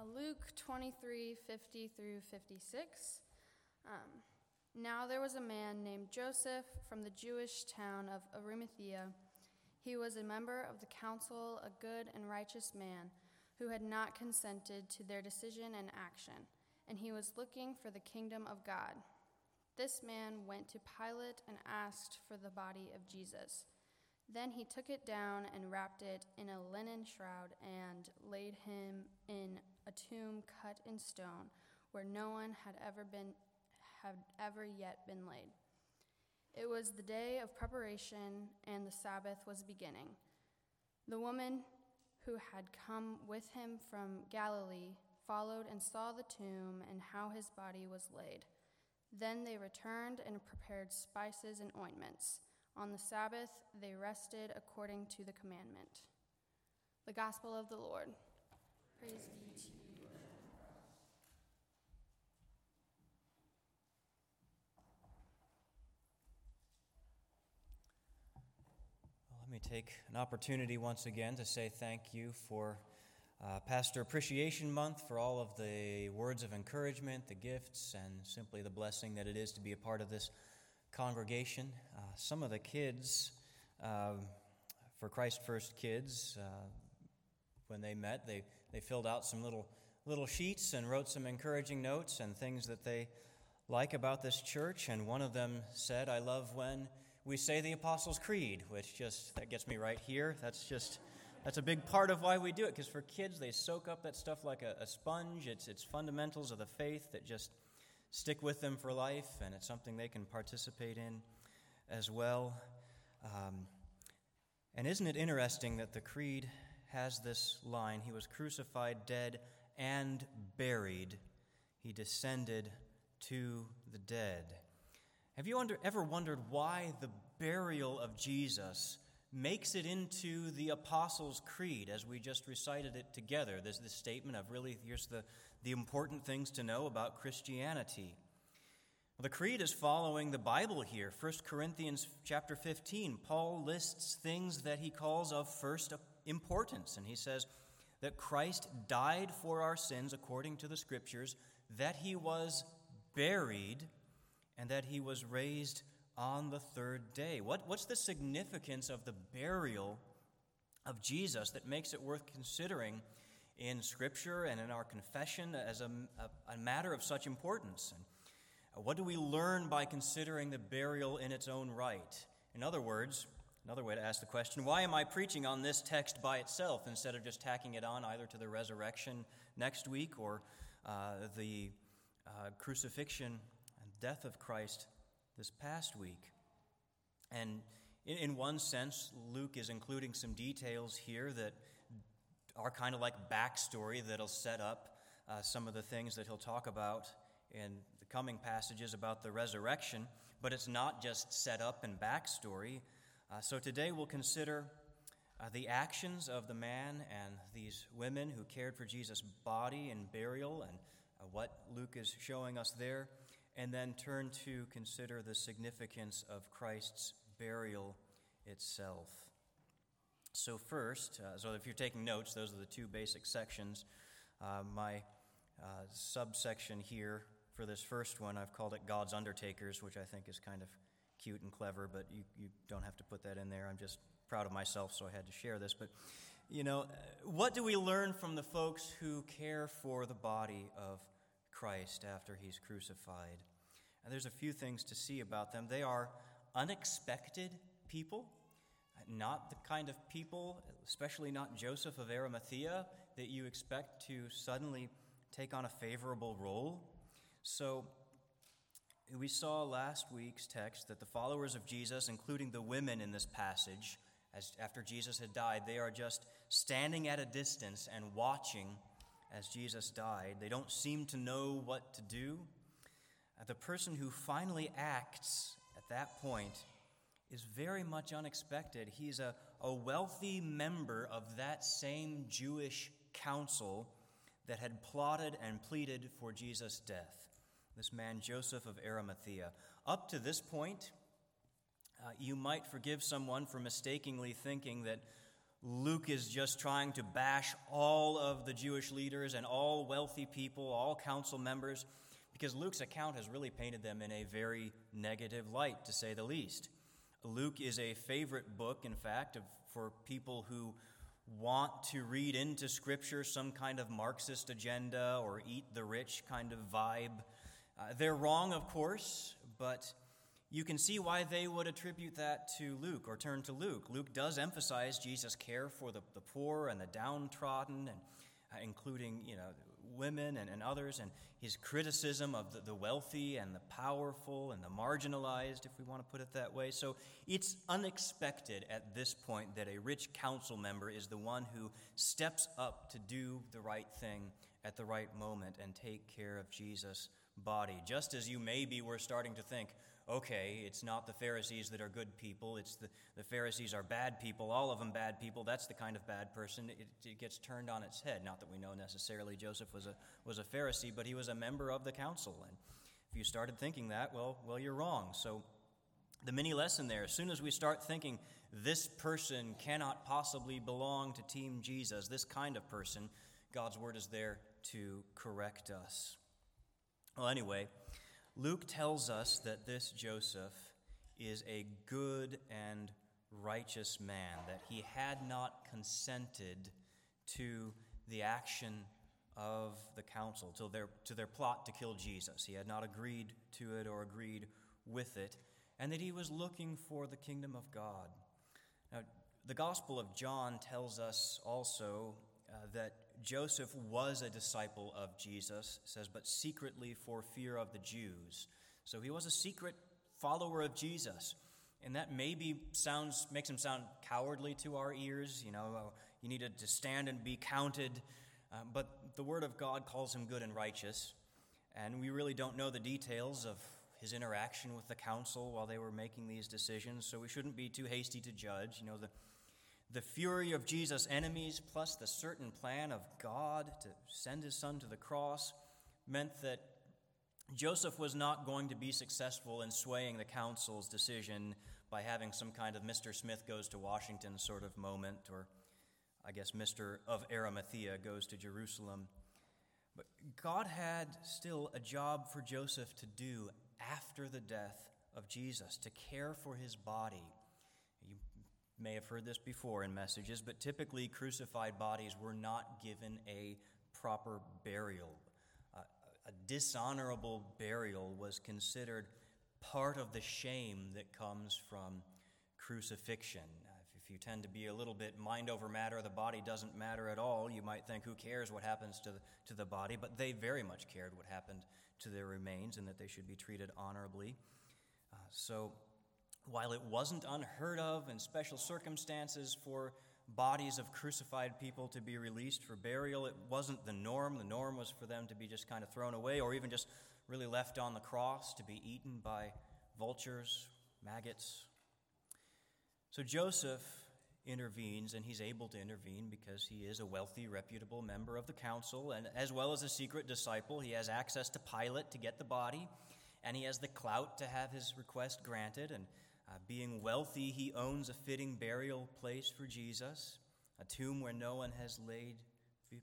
Uh, Luke 23 50 through 56. Um, now there was a man named Joseph from the Jewish town of Arimathea. He was a member of the council, a good and righteous man who had not consented to their decision and action, and he was looking for the kingdom of God. This man went to Pilate and asked for the body of Jesus. Then he took it down and wrapped it in a linen shroud and laid him in a tomb cut in stone where no one had ever been had ever yet been laid. It was the day of preparation and the Sabbath was beginning. The woman who had come with him from Galilee followed and saw the tomb and how his body was laid. Then they returned and prepared spices and ointments. On the Sabbath, they rested according to the commandment. The Gospel of the Lord. Praise be to you. Well, let take an opportunity once again to say thank you for uh, Pastor Appreciation Month, for all of the words of encouragement, the gifts, and simply the blessing that it is to be a part of this congregation. Uh, some of the kids, uh, for Christ First Kids, uh, when they met, they, they filled out some little, little sheets and wrote some encouraging notes and things that they like about this church. And one of them said, I love when we say the Apostles' Creed, which just, that gets me right here. That's just. That's a big part of why we do it, because for kids, they soak up that stuff like a, a sponge. It's, it's fundamentals of the faith that just stick with them for life, and it's something they can participate in as well. Um, and isn't it interesting that the Creed has this line He was crucified, dead, and buried. He descended to the dead. Have you under, ever wondered why the burial of Jesus makes it into the Apostles' Creed as we just recited it together. There's this statement of really, here's the, the important things to know about Christianity. Well, the Creed is following the Bible here. 1 Corinthians chapter 15, Paul lists things that he calls of first importance, and he says that Christ died for our sins according to the Scriptures, that he was buried, and that he was raised on the third day. What, what's the significance of the burial of Jesus that makes it worth considering in Scripture and in our confession as a, a, a matter of such importance? And uh, what do we learn by considering the burial in its own right? In other words, another way to ask the question why am I preaching on this text by itself instead of just tacking it on either to the resurrection next week or uh, the uh, crucifixion death of Christ this past week. And in, in one sense, Luke is including some details here that are kind of like backstory that'll set up uh, some of the things that he'll talk about in the coming passages about the resurrection, but it's not just set up and backstory. Uh, so today we'll consider uh, the actions of the man and these women who cared for Jesus' body and burial and uh, what Luke is showing us there and then turn to consider the significance of Christ's burial itself. So, first, uh, so if you're taking notes, those are the two basic sections. Uh, my uh, subsection here for this first one, I've called it God's Undertakers, which I think is kind of cute and clever, but you, you don't have to put that in there. I'm just proud of myself, so I had to share this. But, you know, what do we learn from the folks who care for the body of Christ after he's crucified. And there's a few things to see about them. They are unexpected people, not the kind of people, especially not Joseph of Arimathea, that you expect to suddenly take on a favorable role. So, we saw last week's text that the followers of Jesus, including the women in this passage, as after Jesus had died, they are just standing at a distance and watching as Jesus died. They don't seem to know what to do. The person who finally acts at that point is very much unexpected. He's a, a wealthy member of that same Jewish council that had plotted and pleaded for Jesus' death. This man, Joseph of Arimathea. Up to this point, uh, you might forgive someone for mistakenly thinking that Luke is just trying to bash all of the Jewish leaders and all wealthy people, all council members, because Luke's account has really painted them in a very negative light, to say the least. Luke is a favorite book, in fact, of, for people who want to read into Scripture some kind of Marxist agenda or eat the rich kind of vibe. Uh, they're wrong, of course, but you can see why they would attribute that to Luke or turn to Luke. Luke does emphasize Jesus' care for the, the poor and the downtrodden, and uh, including you know women and, and others, and his criticism of the, the wealthy and the powerful and the marginalized, if we want to put it that way. So it's unexpected at this point that a rich council member is the one who steps up to do the right thing at the right moment and take care of Jesus' body. Just as you maybe were starting to think, okay, it's not the Pharisees that are good people, it's the, the Pharisees are bad people, all of them bad people, that's the kind of bad person. It, it gets turned on its head. Not that we know necessarily Joseph was a, was a Pharisee, but he was a member of the council. And if you started thinking that, well, well, you're wrong. So the mini lesson there, as soon as we start thinking this person cannot possibly belong to Team Jesus, this kind of person, God's word is there to correct us. Well, anyway, Luke tells us that this Joseph is a good and righteous man, that he had not consented to the action of the council, to their, to their plot to kill Jesus. He had not agreed to it or agreed with it, and that he was looking for the kingdom of God. Now, the Gospel of John tells us also uh, that Joseph was a disciple of Jesus, says, but secretly for fear of the Jews. So he was a secret follower of Jesus. And that maybe sounds makes him sound cowardly to our ears. You know, uh, you needed to stand and be counted. Uh, but the Word of God calls him good and righteous. And we really don't know the details of his interaction with the council while they were making these decisions, so we shouldn't be too hasty to judge. You know, the, the fury of Jesus' enemies, plus the certain plan of God to send his son to the cross, meant that Joseph was not going to be successful in swaying the council's decision by having some kind of Mr. Smith goes to Washington sort of moment, or I guess Mr. of Arimathea goes to Jerusalem. But God had still a job for Joseph to do after the death of Jesus, to care for his body may have heard this before in messages, but typically crucified bodies were not given a proper burial. Uh, a dishonorable burial was considered part of the shame that comes from crucifixion. If you tend to be a little bit mind over matter, the body doesn't matter at all, you might think, who cares what happens to the, to the body? But they very much cared what happened to their remains and that they should be treated honorably. Uh, so, while it wasn't unheard of in special circumstances for bodies of crucified people to be released for burial, it wasn't the norm. The norm was for them to be just kind of thrown away or even just really left on the cross to be eaten by vultures, maggots. So Joseph intervenes, and he's able to intervene because he is a wealthy, reputable member of the council, and as well as a secret disciple, he has access to Pilate to get the body, and he has the clout to have his request granted. And uh, being wealthy, he owns a fitting burial place for Jesus, a tomb where no one has laid,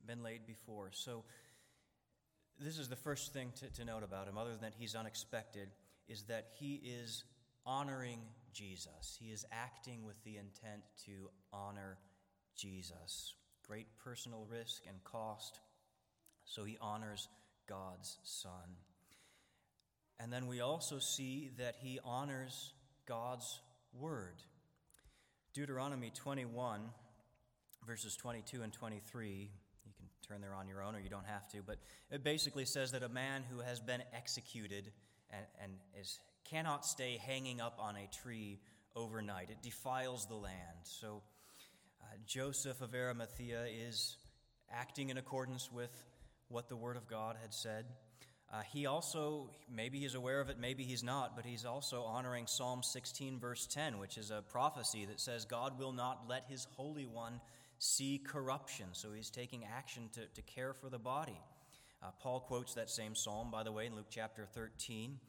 been laid before. So, this is the first thing to, to note about him, other than that he's unexpected, is that he is honoring Jesus. He is acting with the intent to honor Jesus. Great personal risk and cost. So he honors God's Son. And then we also see that he honors God's Word. Deuteronomy 21, verses 22 and 23. You can turn there on your own or you don't have to, but it basically says that a man who has been executed and, and is, cannot stay hanging up on a tree overnight. It defiles the land. So uh, Joseph of Arimathea is acting in accordance with what the Word of God had said. Uh, he also, maybe he's aware of it, maybe he's not, but he's also honoring Psalm 16, verse 10, which is a prophecy that says, God will not let his Holy One see corruption. So he's taking action to, to care for the body. Uh, Paul quotes that same psalm, by the way, in Luke chapter 13.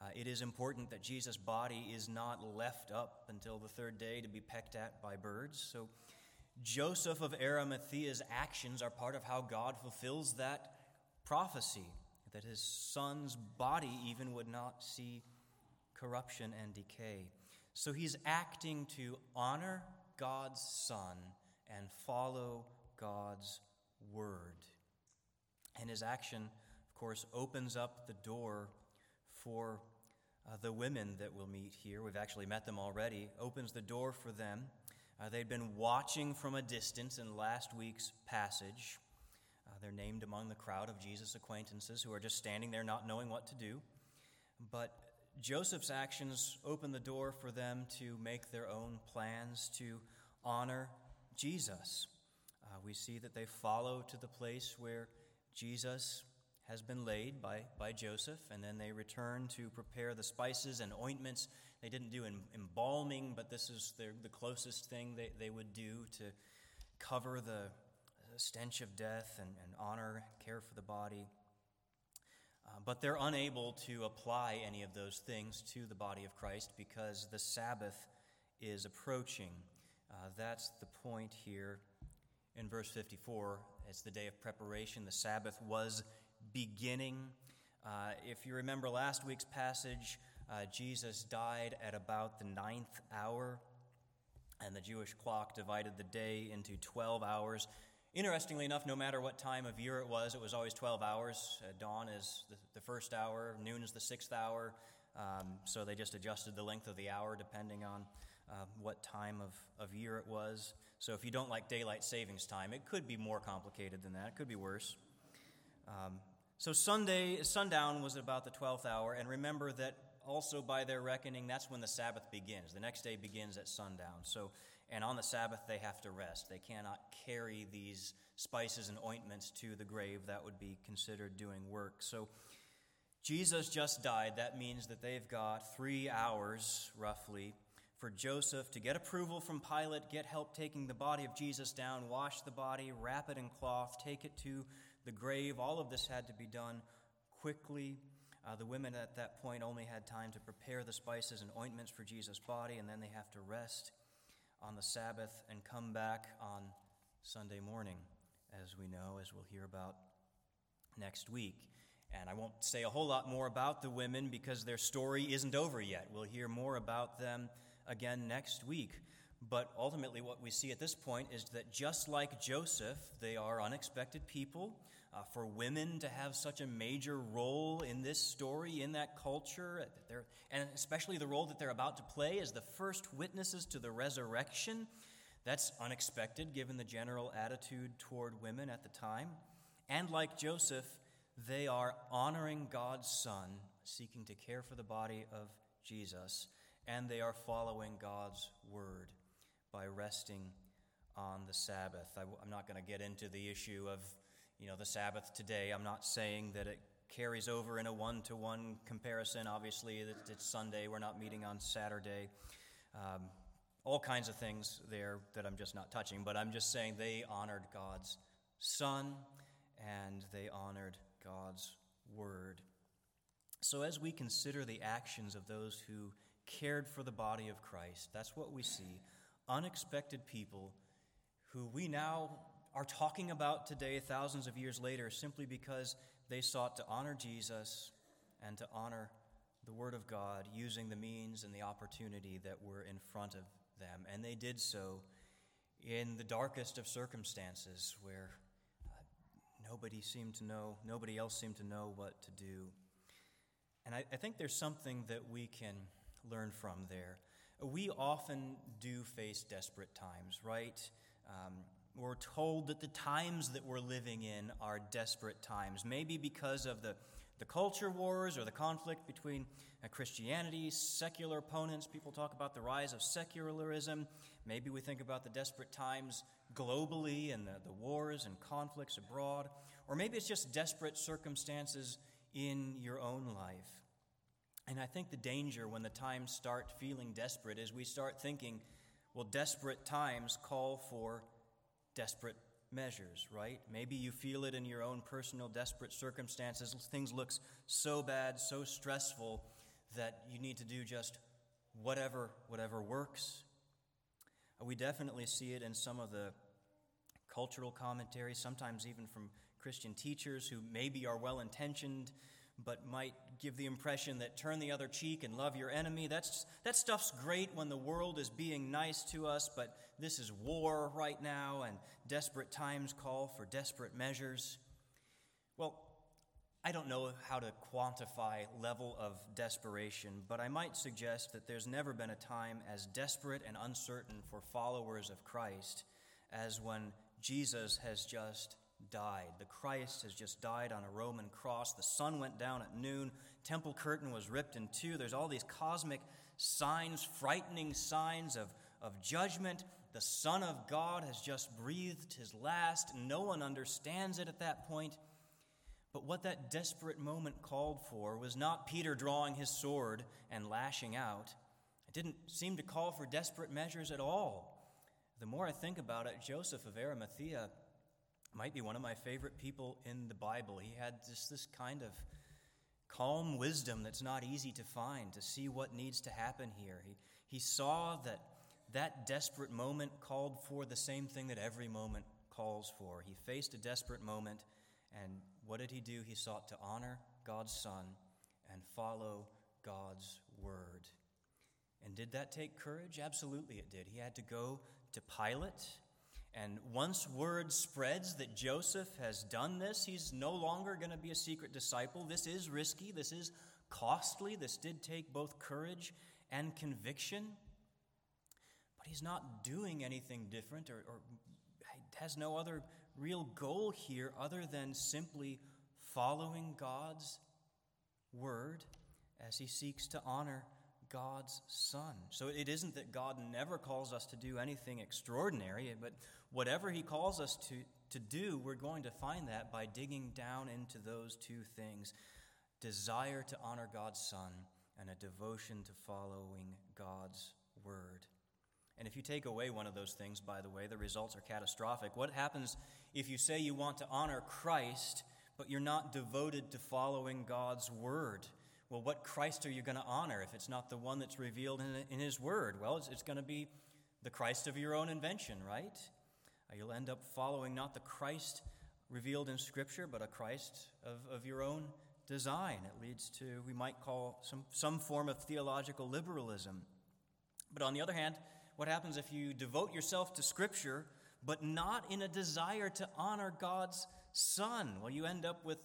Uh, it is important that Jesus' body is not left up until the third day to be pecked at by birds. So Joseph of Arimathea's actions are part of how God fulfills that prophecy that his son's body even would not see corruption and decay. So he's acting to honor God's Son and follow God's word. And his action, of course, opens up the door for uh, the women that we'll meet here. We've actually met them already, opens the door for them. Uh, they'd been watching from a distance in last week's passage. They're named among the crowd of Jesus' acquaintances who are just standing there not knowing what to do. But Joseph's actions open the door for them to make their own plans to honor Jesus. Uh, we see that they follow to the place where Jesus has been laid by, by Joseph, and then they return to prepare the spices and ointments. They didn't do embalming, but this is the, the closest thing they, they would do to cover the stench of death and, and honor, care for the body. Uh, but they're unable to apply any of those things to the body of Christ because the Sabbath is approaching. Uh, that's the point here in verse 54. It's the day of preparation. The Sabbath was beginning. Uh, if you remember last week's passage, uh, Jesus died at about the ninth hour, and the Jewish clock divided the day into 12 hours. Interestingly enough, no matter what time of year it was, it was always 12 hours. Uh, dawn is the, the, first hour, noon is the sixth hour. Um, so they just adjusted the length of the hour depending on uh, what time of, of year it was. So if you don't like daylight savings time, it could be more complicated than that. It could be worse. Um, so Sunday, sundown was about the 12th hour, and remember that also by their reckoning, that's when the Sabbath begins. The next day begins at sundown. So and on the Sabbath they have to rest. They cannot carry these spices and ointments to the grave. That would be considered doing work. So Jesus just died. That means that they've got three hours, roughly, for Joseph to get approval from Pilate, get help taking the body of Jesus down, wash the body, wrap it in cloth, take it to the grave. All of this had to be done quickly. Uh, the women at that point only had time to prepare the spices and ointments for Jesus' body, and then they have to rest on the Sabbath and come back on Sunday morning, as we know, as we'll hear about next week. And I won't say a whole lot more about the women because their story isn't over yet. We'll hear more about them again next week. But ultimately, what we see at this point is that just like Joseph, they are unexpected people uh, for women to have such a major role in this story, in that culture, and especially the role that they're about to play as the first witnesses to the resurrection. That's unexpected given the general attitude toward women at the time. And like Joseph, they are honoring God's Son, seeking to care for the body of Jesus, and they are following God's word by resting on the Sabbath. I, am not going to get into the issue of you know, the Sabbath today. I'm not saying that it carries over in a one to one comparison. Obviously, it's Sunday, we're not meeting on Saturday. Um, all kinds of things there that I'm just not touching, but I'm just saying they honored God's Son and they honored God's Word. So, as we consider the actions of those who cared for the body of Christ, that's what we see unexpected people who we now are talking about today, thousands of years later, simply because they sought to honor Jesus and to honor the Word of God using the means and the opportunity that were in front of them. And they did so in the darkest of circumstances where uh, nobody seemed to know, nobody else seemed to know what to do. And I, I think there's something that we can learn from there. We often do face desperate times, right? Um, we're told that the times that we're living in are desperate times, maybe because of the, the culture wars or the conflict between uh, Christianity, secular opponents. People talk about the rise of secularism. Maybe we think about the desperate times globally and the, the wars and conflicts abroad. Or maybe it's just desperate circumstances in your own life. And I think the danger when the times start feeling desperate is we start thinking, well, desperate times call for desperate measures, right? Maybe you feel it in your own personal desperate circumstances. Things look so bad, so stressful that you need to do just whatever whatever works. We definitely see it in some of the cultural commentary, sometimes even from Christian teachers who maybe are well intentioned but might give the impression that turn the other cheek and love your enemy. That's, that stuff's great when the world is being nice to us, but this is war right now, and desperate times call for desperate measures. Well, I don't know how to quantify level of desperation, but I might suggest that there's never been a time as desperate and uncertain for followers of Christ as when Jesus has just died. The Christ has just died on a Roman cross. The sun went down at noon. Temple curtain was ripped in two. There's all these cosmic signs, frightening signs of, of judgment. The Son of God has just breathed his last. No one understands it at that point. But what that desperate moment called for was not Peter drawing his sword and lashing out. It didn't seem to call for desperate measures at all. The more I think about it, Joseph of Arimathea might be one of my favorite people in the Bible. He had just this kind of calm wisdom that's not easy to find, to see what needs to happen here. He, he saw that that desperate moment called for the same thing that every moment calls for. He faced a desperate moment, and what did he do? He sought to honor God's Son and follow God's word. And did that take courage? Absolutely, it did. He had to go to Pilate and once word spreads that Joseph has done this, he's no longer going to be a secret disciple. This is risky, this is costly, this did take both courage and conviction. But he's not doing anything different or, or has no other real goal here other than simply following God's word as he seeks to honor God's Son. So it isn't that God never calls us to do anything extraordinary, but whatever He calls us to, to do, we're going to find that by digging down into those two things desire to honor God's Son and a devotion to following God's Word. And if you take away one of those things, by the way, the results are catastrophic. What happens if you say you want to honor Christ, but you're not devoted to following God's Word? Well, what Christ are you going to honor if it's not the one that's revealed in, His Word? Well, it's, it's going to be the Christ of your own invention, right? Uh, you'll end up following not the Christ revealed in Scripture, but a Christ of, of your own design. It leads to, we might call, some, some form of theological liberalism. But on the other hand, what happens if you devote yourself to Scripture, but not in a desire to honor God's Son? Well, you end up with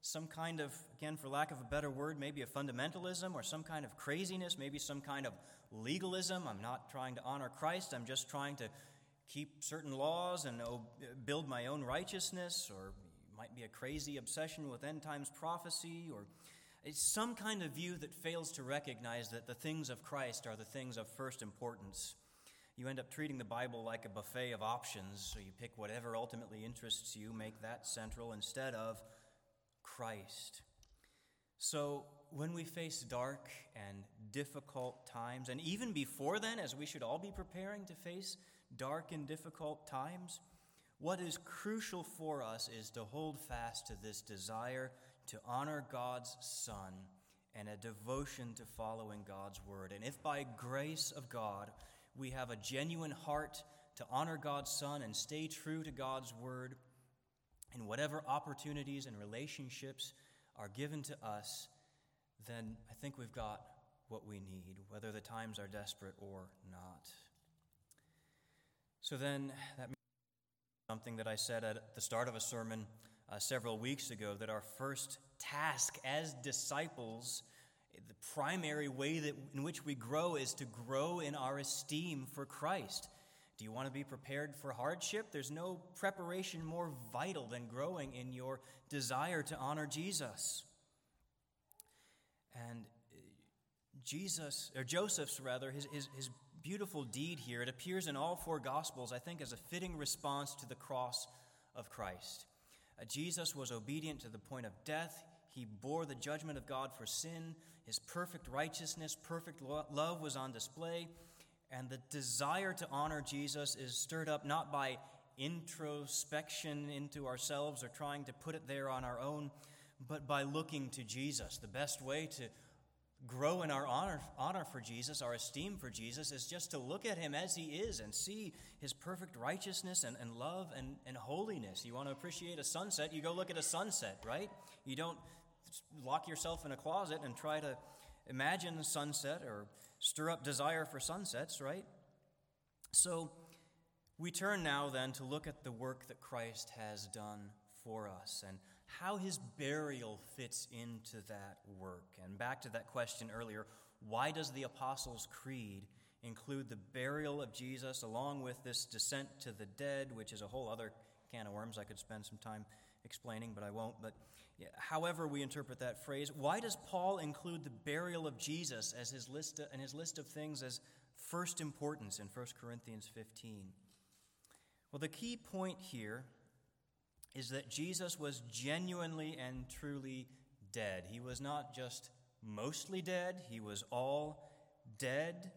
some kind of, again, for lack of a better word, maybe a fundamentalism or some kind of craziness, maybe some kind of legalism. I'm not trying to honor Christ, I'm just trying to keep certain laws and build my own righteousness, or it might be a crazy obsession with end times prophecy, or it's some kind of view that fails to recognize that the things of Christ are the things of first importance. You end up treating the Bible like a buffet of options, so you pick whatever ultimately interests you, make that central instead of Christ. So, when we face dark and difficult times, and even before then, as we should all be preparing to face dark and difficult times, what is crucial for us is to hold fast to this desire to honor God's Son and a devotion to following God's Word. And if by grace of God we have a genuine heart to honor God's Son and stay true to God's Word, and whatever opportunities and relationships are given to us, then I think we've got what we need, whether the times are desperate or not. So then, that something that I said at the start of a sermon uh, several weeks ago that our first task as disciples, the primary way that, in which we grow, is to grow in our esteem for Christ. Do you want to be prepared for hardship? There's no preparation more vital than growing in your desire to honor Jesus. And uh, Jesus, or Joseph's rather, his, his, his beautiful deed here, it appears in all four Gospels, I think, as a fitting response to the cross of Christ. Uh, Jesus was obedient to the point of death. He bore the judgment of God for sin. His perfect righteousness, perfect lo- love was on display. And the desire to honor Jesus is stirred up not by introspection into ourselves or trying to put it there on our own, but by looking to Jesus. The best way to grow in our honor, honor for Jesus, our esteem for Jesus, is just to look at him as he is and see his perfect righteousness and, and love and, and holiness. You want to appreciate a sunset, you go look at a sunset, right? You don't lock yourself in a closet and try to imagine sunset or stir up desire for sunsets, right? So we turn now then to look at the work that Christ has done for us and how his burial fits into that work. And back to that question earlier why does the Apostles' Creed include the burial of Jesus along with this descent to the dead, which is a whole other can of worms I could spend some time explaining, but I won't. But yeah, however we interpret that phrase, why does Paul include the burial of Jesus as his list of, and his list of things as first importance in 1 Corinthians 15? Well, the key point here is that Jesus was genuinely and truly dead. He was not just mostly dead, he was all dead.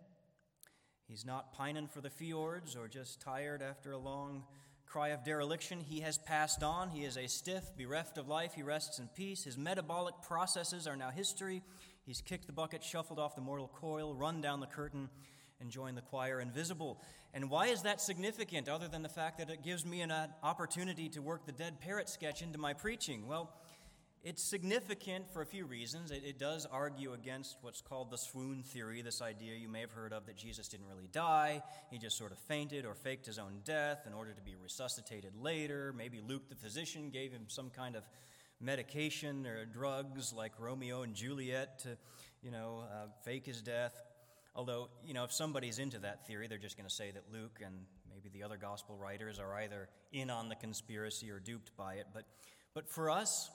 He's not pining for the fjords or just tired after a long cry of dereliction. He has passed on. He is a stiff, bereft of life. He rests in peace. His metabolic processes are now history. He's kicked the bucket, shuffled off the mortal coil, run down the curtain, and join the choir invisible. And why is that significant, other than the fact that it gives me an uh, opportunity to work the dead parrot sketch into my preaching? Well, it's significant for a few reasons. It, it, does argue against what's called the swoon theory, this idea you may have heard of that Jesus didn't really die. He just sort of fainted or faked his own death in order to be resuscitated later. Maybe Luke the physician gave him some kind of medication or drugs like Romeo and Juliet to, you know, uh, fake his death. Although, you know, if somebody's into that theory, they're just going to say that Luke and maybe the other gospel writers are either in on the conspiracy or duped by it. But, but for us,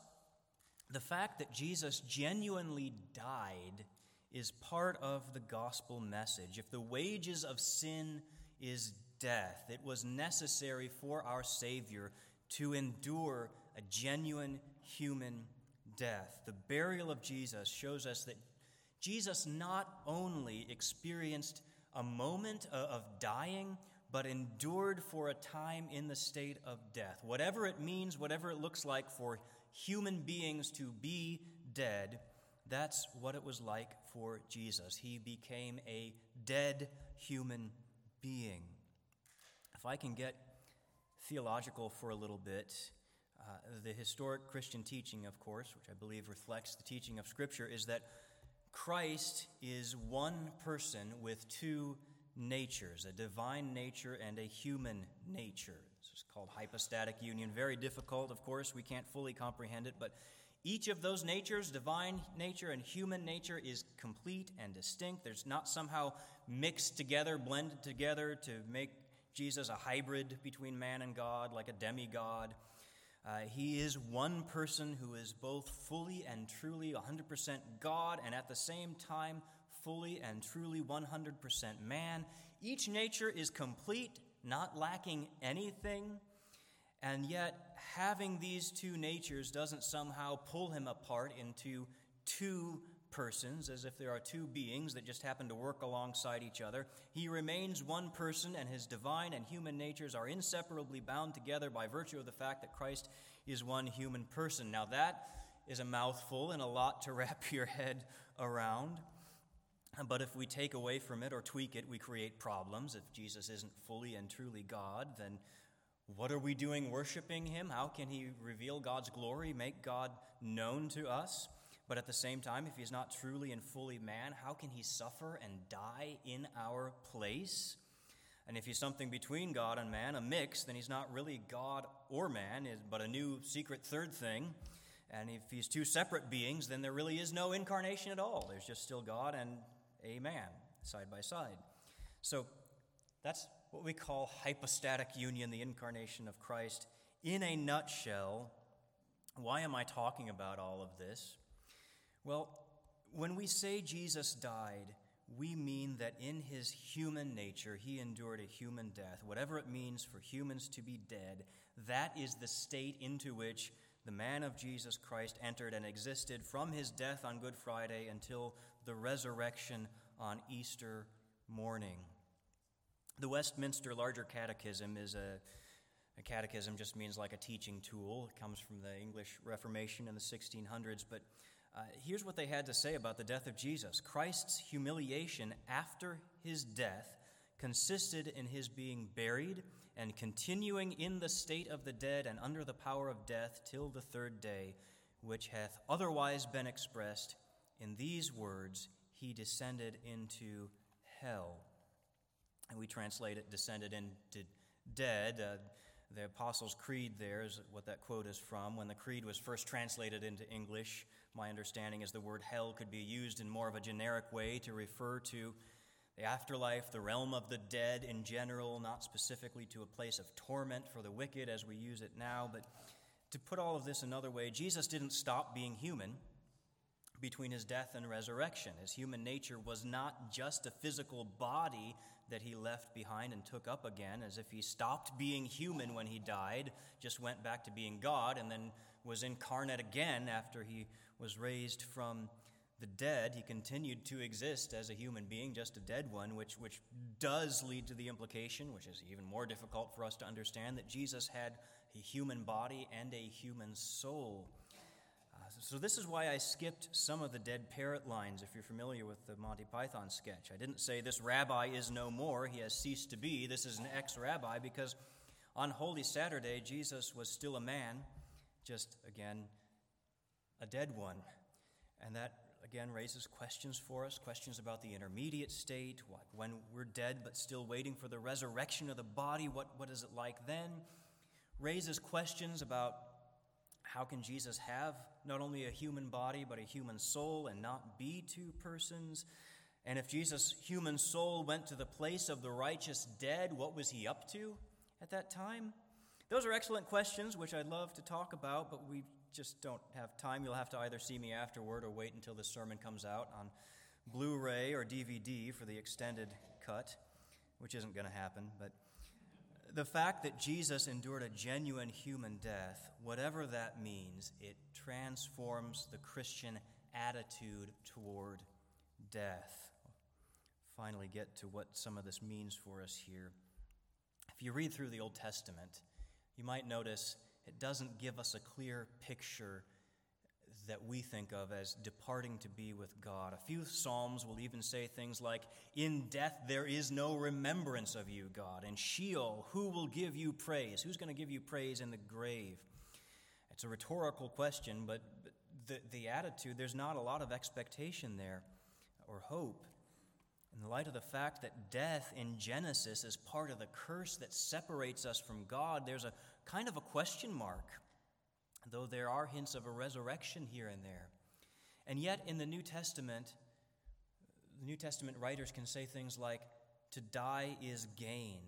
the fact that Jesus genuinely died is part of the gospel message. If the wages of sin is death, it was necessary for our Savior to endure a genuine human death. The burial of Jesus shows us that Jesus not only experienced a moment of dying, but endured for a time in the state of death. Whatever it means, whatever it looks like for human beings to be dead, that's what it was like for Jesus. He became a dead human being. If I can get theological for a little bit, uh, the historic Christian teaching, of course, which I believe reflects the teaching of Scripture, is that Christ is one person with two natures, a divine nature and a human nature. This is called hypostatic union. Very difficult, of course, we can't fully comprehend it, but each of those natures, divine nature and human nature, is complete and distinct. There's not somehow mixed together, blended together to make Jesus a hybrid between man and God, like a demigod. Uh, he is one person who is both fully and truly 100% God and at the same time fully and truly 100% man. Each nature is complete, not lacking anything, and yet having these two natures doesn't somehow pull him apart into two persons, as if there are two beings that just happen to work alongside each other. He remains one person, and his divine and human natures are inseparably bound together by virtue of the fact that Christ is one human person. Now, that is a mouthful and a lot to wrap your head around. But if we take away from it or tweak it, we create problems. If Jesus isn't fully and truly God, then what are we doing worshiping him? How can he reveal God's glory, make God known to us? But at the same time, if he's not truly and fully man, how can he suffer and die in our place? And if he's something between God and man, a mix, then he's not really God or man, but a new secret third thing. And if he's two separate beings, then there really is no incarnation at all. There's just still God and a man side by side. So that's what we call hypostatic union, the incarnation of Christ. In a nutshell, why am I talking about all of this? Well, when we say Jesus died, we mean that in his human nature, he endured a human death. Whatever it means for humans to be dead, that is the state into which the man of Jesus Christ entered and existed from his death on Good Friday until the resurrection on Easter morning. The Westminster Larger Catechism is a, a catechism, just means like a teaching tool. It comes from the English Reformation in the 1600s, but uh, here's what they had to say about the death of Jesus Christ's humiliation after his death consisted in his being buried and continuing in the state of the dead and under the power of death till the third day, which hath otherwise been expressed in these words He descended into hell. And we translate it descended into dead. Uh, the Apostles' Creed there is what that quote is from. When the Creed was first translated into English, my understanding is the word hell could be used in more of a generic way to refer to the afterlife, the realm of the dead in general, not specifically to a place of torment for the wicked as we use it now. But to put all of this another way, Jesus didn't stop being human between his death and resurrection. His human nature was not just a physical body that he left behind and took up again, as if he stopped being human when he died, just went back to being God, and then was incarnate again after he was raised from the dead. He continued to exist as a human being, just a dead one, which, which does lead to the implication, which is even more difficult for us to understand, that Jesus had a human body and a human soul. So, this is why I skipped some of the dead parrot lines, if you're familiar with the Monty Python sketch. I didn't say, This rabbi is no more, he has ceased to be. This is an ex rabbi, because on Holy Saturday, Jesus was still a man, just again, a dead one. And that again raises questions for us questions about the intermediate state, what, when we're dead but still waiting for the resurrection of the body, what, what is it like then? Raises questions about how can Jesus have not only a human body, but a human soul and not be two persons? And if Jesus' human soul went to the place of the righteous dead, what was he up to at that time? Those are excellent questions, which I'd love to talk about, but we just don't have time. You'll have to either see me afterward or wait until this sermon comes out on Blu ray or DVD for the extended cut, which isn't going to happen. But the fact that Jesus endured a genuine human death, whatever that means, it transforms the Christian attitude toward death. Finally, get to what some of this means for us here. If you read through the Old Testament, you might notice it doesn't give us a clear picture that we think of as departing to be with God. A few Psalms will even say things like, In death there is no remembrance of you, God. And Sheol, who will give you praise? Who's going to give you praise in the grave? It's a rhetorical question, but the, the attitude, there's not a lot of expectation there or hope. In the light of the fact that death in Genesis is part of the curse that separates us from God, there's a kind of a question mark though there are hints of a resurrection here and there. And yet, in the New Testament, the New Testament writers can say things like, To die is gain.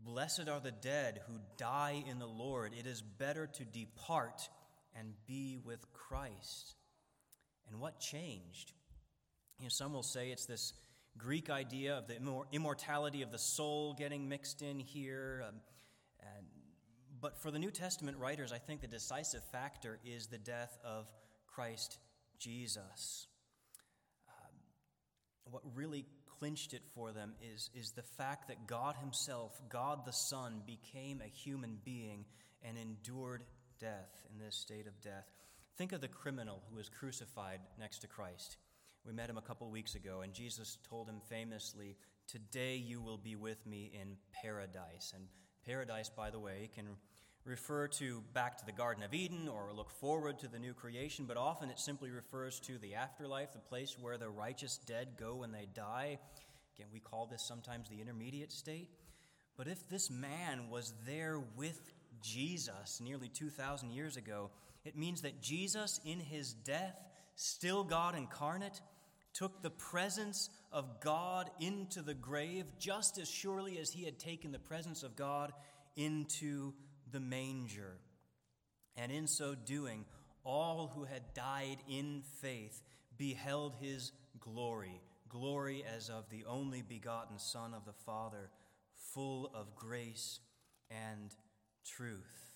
Blessed are the dead who die in the Lord. It is better to depart and be with Christ. And what changed? You know, some will say it's this Greek idea of the immortality of the soul getting mixed in here. Um, and but for the New Testament writers, I think the decisive factor is the death of Christ Jesus. Um, what really clinched it for them is, is the fact that God Himself, God the Son, became a human being and endured death in this state of death. Think of the criminal who was crucified next to Christ. We met him a couple weeks ago, and Jesus told him famously, Today you will be with me in paradise. And paradise, by the way, can refer to back to the Garden of Eden or look forward to the new creation, but often it simply refers to the afterlife, the place where the righteous dead go when they die. Again, we call this sometimes the intermediate state. But if this man was there with Jesus nearly 2,000 years ago, it means that Jesus, in his death, still God incarnate, took the presence of God into the grave just as surely as he had taken the presence of God into the manger. And in so doing, all who had died in faith beheld his glory, glory as of the only begotten Son of the Father, full of grace and truth.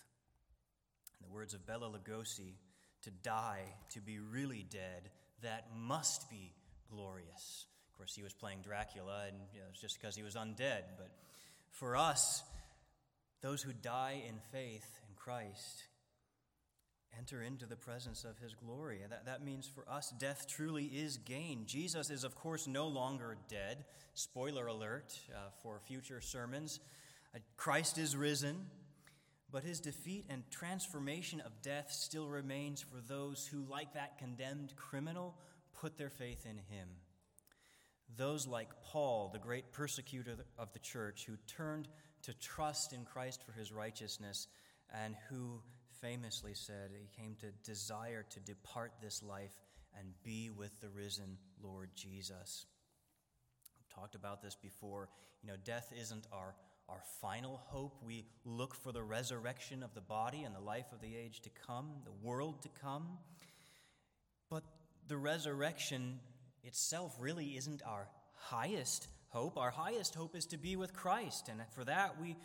In the words of Bela Lugosi, to die, to be really dead, that must be glorious. Of course, he was playing Dracula, and you know, it's just because he was undead. But for us, those who die in faith in Christ, enter into the presence of his glory. That, that means for us, death truly is gain. Jesus is, of course, no longer dead. Spoiler alert uh, for future sermons. Uh, Christ is risen, but his defeat and transformation of death still remains for those who, like that condemned criminal, put their faith in him. Those like Paul, the great persecutor of the church, who turned to trust in Christ for his righteousness and who famously said he came to desire to depart this life and be with the risen Lord Jesus. I've talked about this before. You know, death isn't our, our final hope. We look for the resurrection of the body and the life of the age to come, the world to come. But the resurrection itself really isn't our highest hope. Our highest hope is to be with Christ, and for that we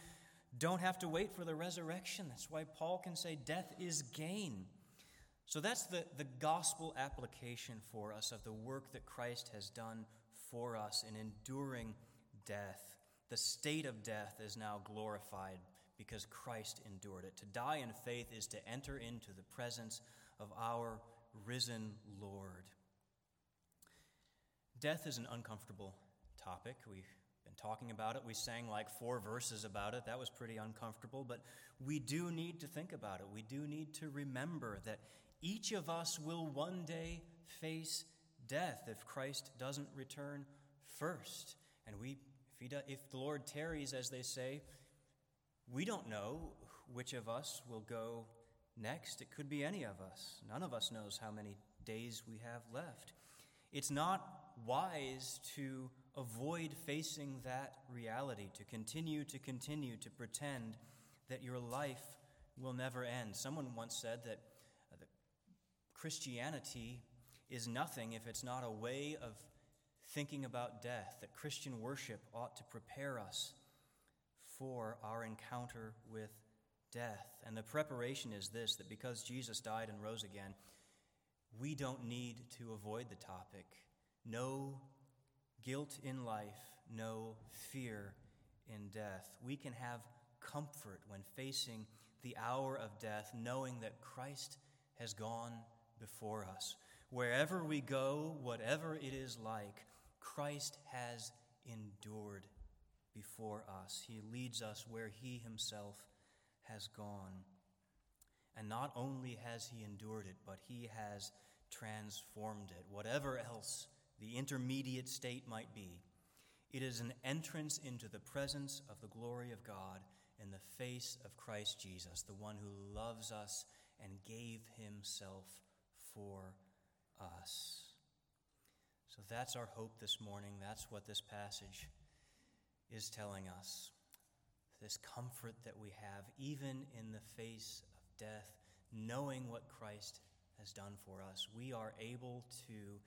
don't have to wait for the resurrection. That's why Paul can say death is gain. So that's the, the gospel application for us of the work that Christ has done for us in enduring death. The state of death is now glorified because Christ endured it. To die in faith is to enter into the presence of our risen Lord. Death is an uncomfortable topic. We've been talking about it. We sang like four verses about it. That was pretty uncomfortable, but we do need to think about it. We do need to remember that each of us will one day face death if Christ doesn't return first. And we, if, he do, if the Lord tarries, as they say, we don't know which of us will go next. It could be any of us. None of us knows how many days we have left. It's not wise to avoid facing that reality, to continue to continue to pretend that your life will never end. Someone once said that, uh, that Christianity is nothing if it's not a way of thinking about death, that Christian worship ought to prepare us for our encounter with death. And the preparation is this that because Jesus died and rose again, we don't need to avoid the topic. No guilt in life, no fear in death. We can have comfort when facing the hour of death, knowing that Christ has gone before us. Wherever we go, whatever it is like, Christ has endured before us. He leads us where He Himself has gone. And not only has He endured it, but He has transformed it. Whatever else the intermediate state might be. It is an entrance into the presence of the glory of God in the face of Christ Jesus, the one who loves us and gave himself for us. So that's our hope this morning. That's what this passage is telling us. This comfort that we have, even in the face of death, knowing what Christ has done for us, we are able to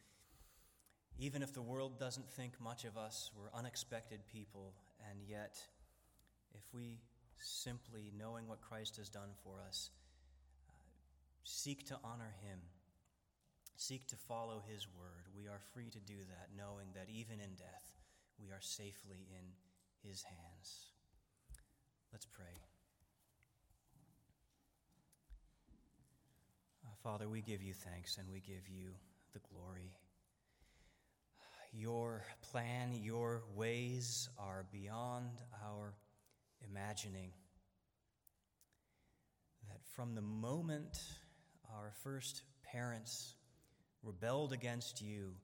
even if the world doesn't think much of us, we're unexpected people, and yet, if we simply, knowing what Christ has done for us, uh, seek to honor Him, seek to follow His word, we are free to do that, knowing that even in death, we are safely in His hands. Let's pray. Uh, Father, we give you thanks and we give you the glory. Your plan, your ways are beyond our imagining. That from the moment our first parents rebelled against you,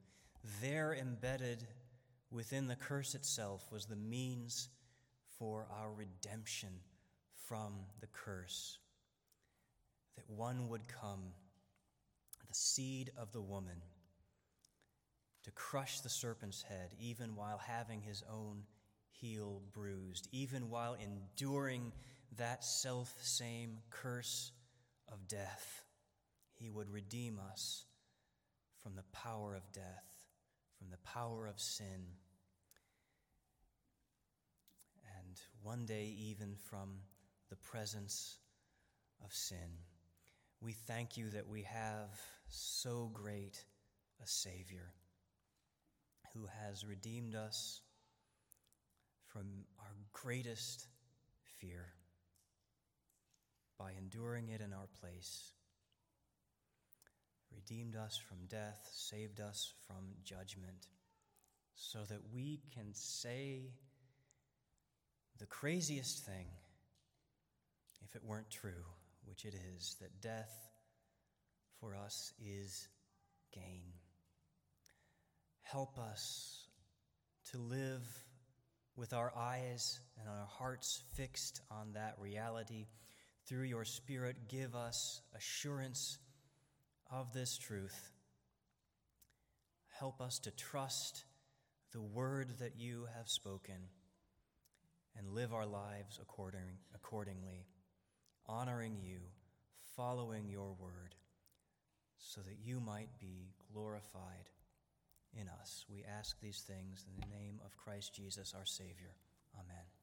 there embedded within the curse itself was the means for our redemption from the curse. That one would come, the seed of the woman to crush the serpent's head, even while having his own heel bruised, even while enduring that self same curse of death. He would redeem us from the power of death, from the power of sin, and one day even from the presence of sin. We thank you that we have so great a Savior who has redeemed us from our greatest fear by enduring it in our place. redeemed us from death, saved us from judgment, so that we can say the craziest thing, if it weren't true, which it is, that death for us is gain. Help us to live with our eyes and our hearts fixed on that reality. Through your Spirit, give us assurance of this truth. Help us to trust the word that you have spoken and live our lives according, accordingly, honoring you, following your word, so that you might be glorified in us. We ask these things in the name of Christ Jesus, our Savior. Amen.